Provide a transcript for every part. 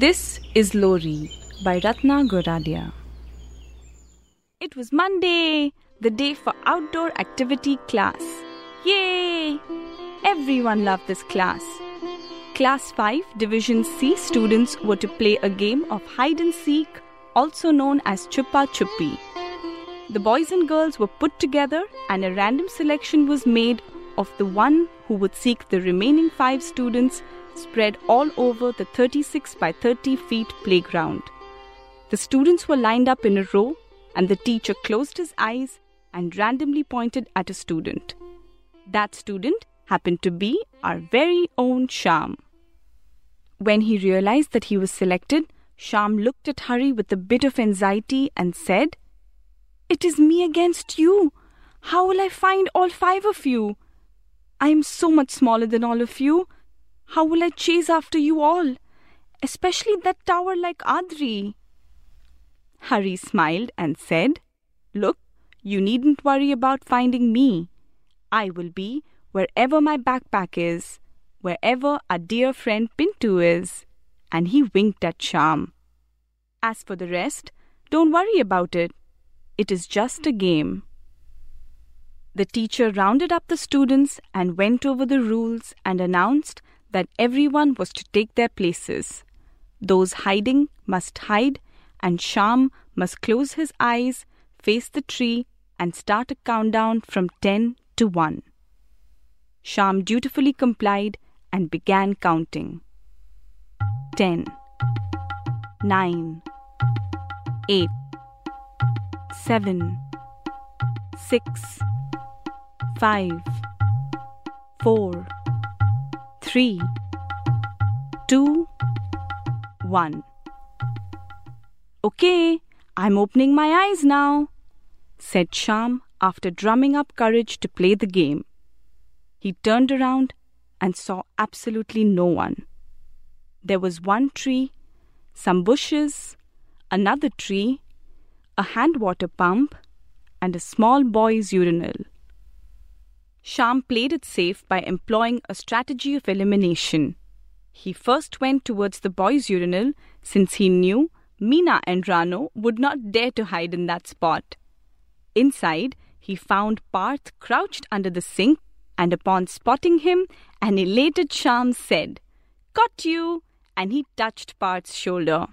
This is Lori by Ratna Goradia. It was Monday, the day for outdoor activity class. Yay! Everyone loved this class. Class 5 Division C students were to play a game of hide and seek, also known as Chupa Chupi. The boys and girls were put together, and a random selection was made of the one who would seek the remaining five students spread all over the 36 by 30 feet playground. The students were lined up in a row, and the teacher closed his eyes and randomly pointed at a student. That student happened to be our very own Shyam. When he realized that he was selected, Shyam looked at Hari with a bit of anxiety and said, It is me against you. How will I find all five of you? I am so much smaller than all of you. How will I chase after you all? Especially that tower like Adri. Hari smiled and said, Look, you needn't worry about finding me. I will be wherever my backpack is, wherever our dear friend Pintu is. And he winked at Shyam. As for the rest, don't worry about it. It is just a game. The teacher rounded up the students and went over the rules and announced that everyone was to take their places. Those hiding must hide, and Shyam must close his eyes, face the tree, and start a countdown from 10 to 1. Shyam dutifully complied and began counting 10, 9, 8, 7, 6, 5, 4, 3, 2, 1. Okay, I'm opening my eyes now, said Shyam after drumming up courage to play the game. He turned around and saw absolutely no one. There was one tree, some bushes, another tree, a hand water pump, and a small boy's urinal. Shyam played it safe by employing a strategy of elimination. He first went towards the boys' urinal since he knew Mina and Rano would not dare to hide in that spot. Inside, he found Parth crouched under the sink, and upon spotting him, an elated Shyam said, Got you! and he touched Parth's shoulder.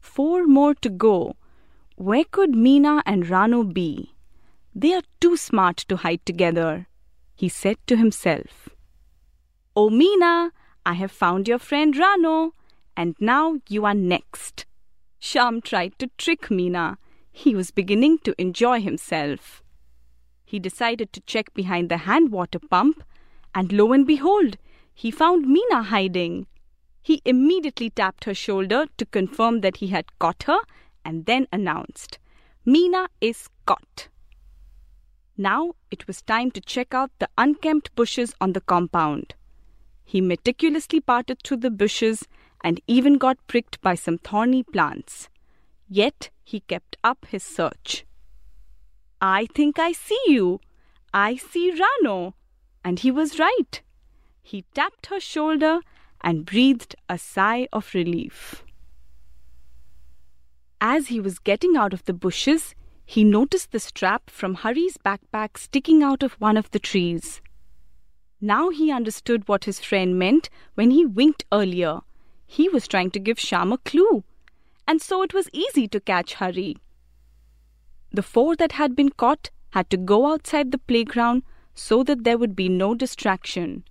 Four more to go. Where could Mina and Rano be? They are too smart to hide together, he said to himself. Oh, Mina, I have found your friend Rano, and now you are next. Shyam tried to trick Mina. He was beginning to enjoy himself. He decided to check behind the hand water pump, and lo and behold, he found Mina hiding. He immediately tapped her shoulder to confirm that he had caught her and then announced, Mina is caught. Now it was time to check out the unkempt bushes on the compound. He meticulously parted through the bushes and even got pricked by some thorny plants. Yet he kept up his search. I think I see you. I see Rano. And he was right. He tapped her shoulder and breathed a sigh of relief. As he was getting out of the bushes, he noticed the strap from Hari's backpack sticking out of one of the trees. Now he understood what his friend meant when he winked earlier. He was trying to give Shyam a clue. and so it was easy to catch Hari. The four that had been caught had to go outside the playground so that there would be no distraction.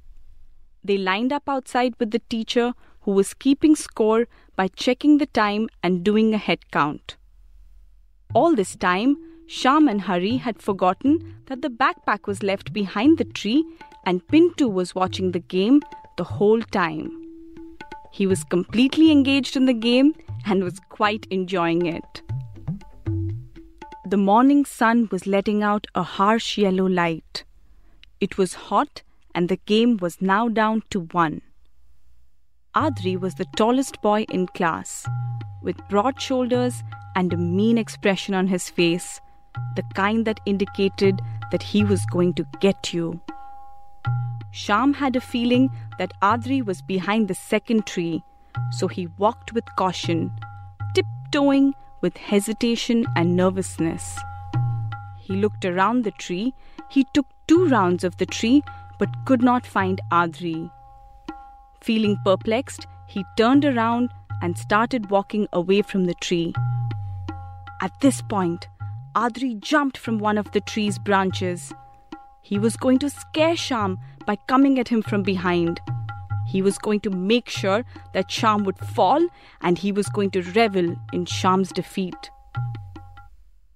They lined up outside with the teacher who was keeping score by checking the time and doing a head count. All this time, Shyam and Hari had forgotten that the backpack was left behind the tree and Pintu was watching the game the whole time. He was completely engaged in the game and was quite enjoying it. The morning sun was letting out a harsh yellow light. It was hot and the game was now down to one. Adri was the tallest boy in class, with broad shoulders and a mean expression on his face, the kind that indicated that he was going to get you. Shyam had a feeling that Adri was behind the second tree, so he walked with caution, tiptoeing with hesitation and nervousness. He looked around the tree. He took two rounds of the tree but could not find Adri. Feeling perplexed, he turned around and started walking away from the tree. At this point, Adri jumped from one of the tree's branches. He was going to scare Shyam by coming at him from behind. He was going to make sure that Shyam would fall and he was going to revel in Shyam's defeat.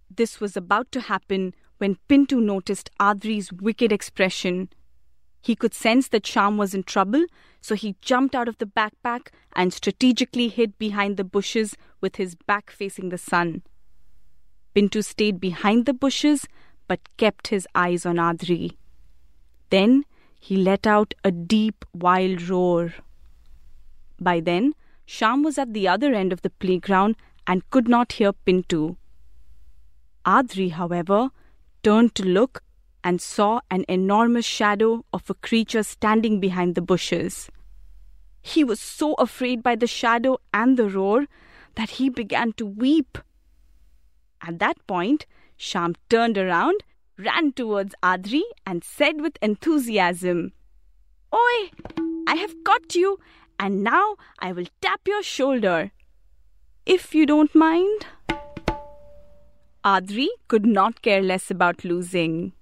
This was about to happen when Pintu noticed Adri's wicked expression he could sense that Shyam was in trouble, so he jumped out of the backpack and strategically hid behind the bushes with his back facing the sun. Pintu stayed behind the bushes but kept his eyes on Adri. Then he let out a deep, wild roar. By then, Shyam was at the other end of the playground and could not hear Pintu. Adri, however, turned to look and saw an enormous shadow of a creature standing behind the bushes. He was so afraid by the shadow and the roar that he began to weep. At that point, Shyam turned around, ran towards Adri, and said with enthusiasm, Oi, I have caught you, and now I will tap your shoulder. If you don't mind. Adri could not care less about losing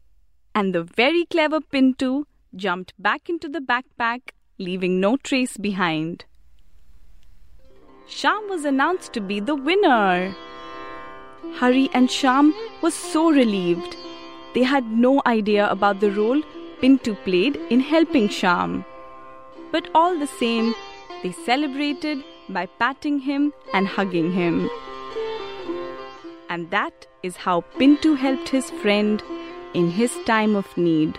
and the very clever Pintu jumped back into the backpack, leaving no trace behind. Shyam was announced to be the winner. Hari and Shyam were so relieved. They had no idea about the role Pintu played in helping Shyam. But all the same, they celebrated by patting him and hugging him. And that is how Pintu helped his friend in his time of need.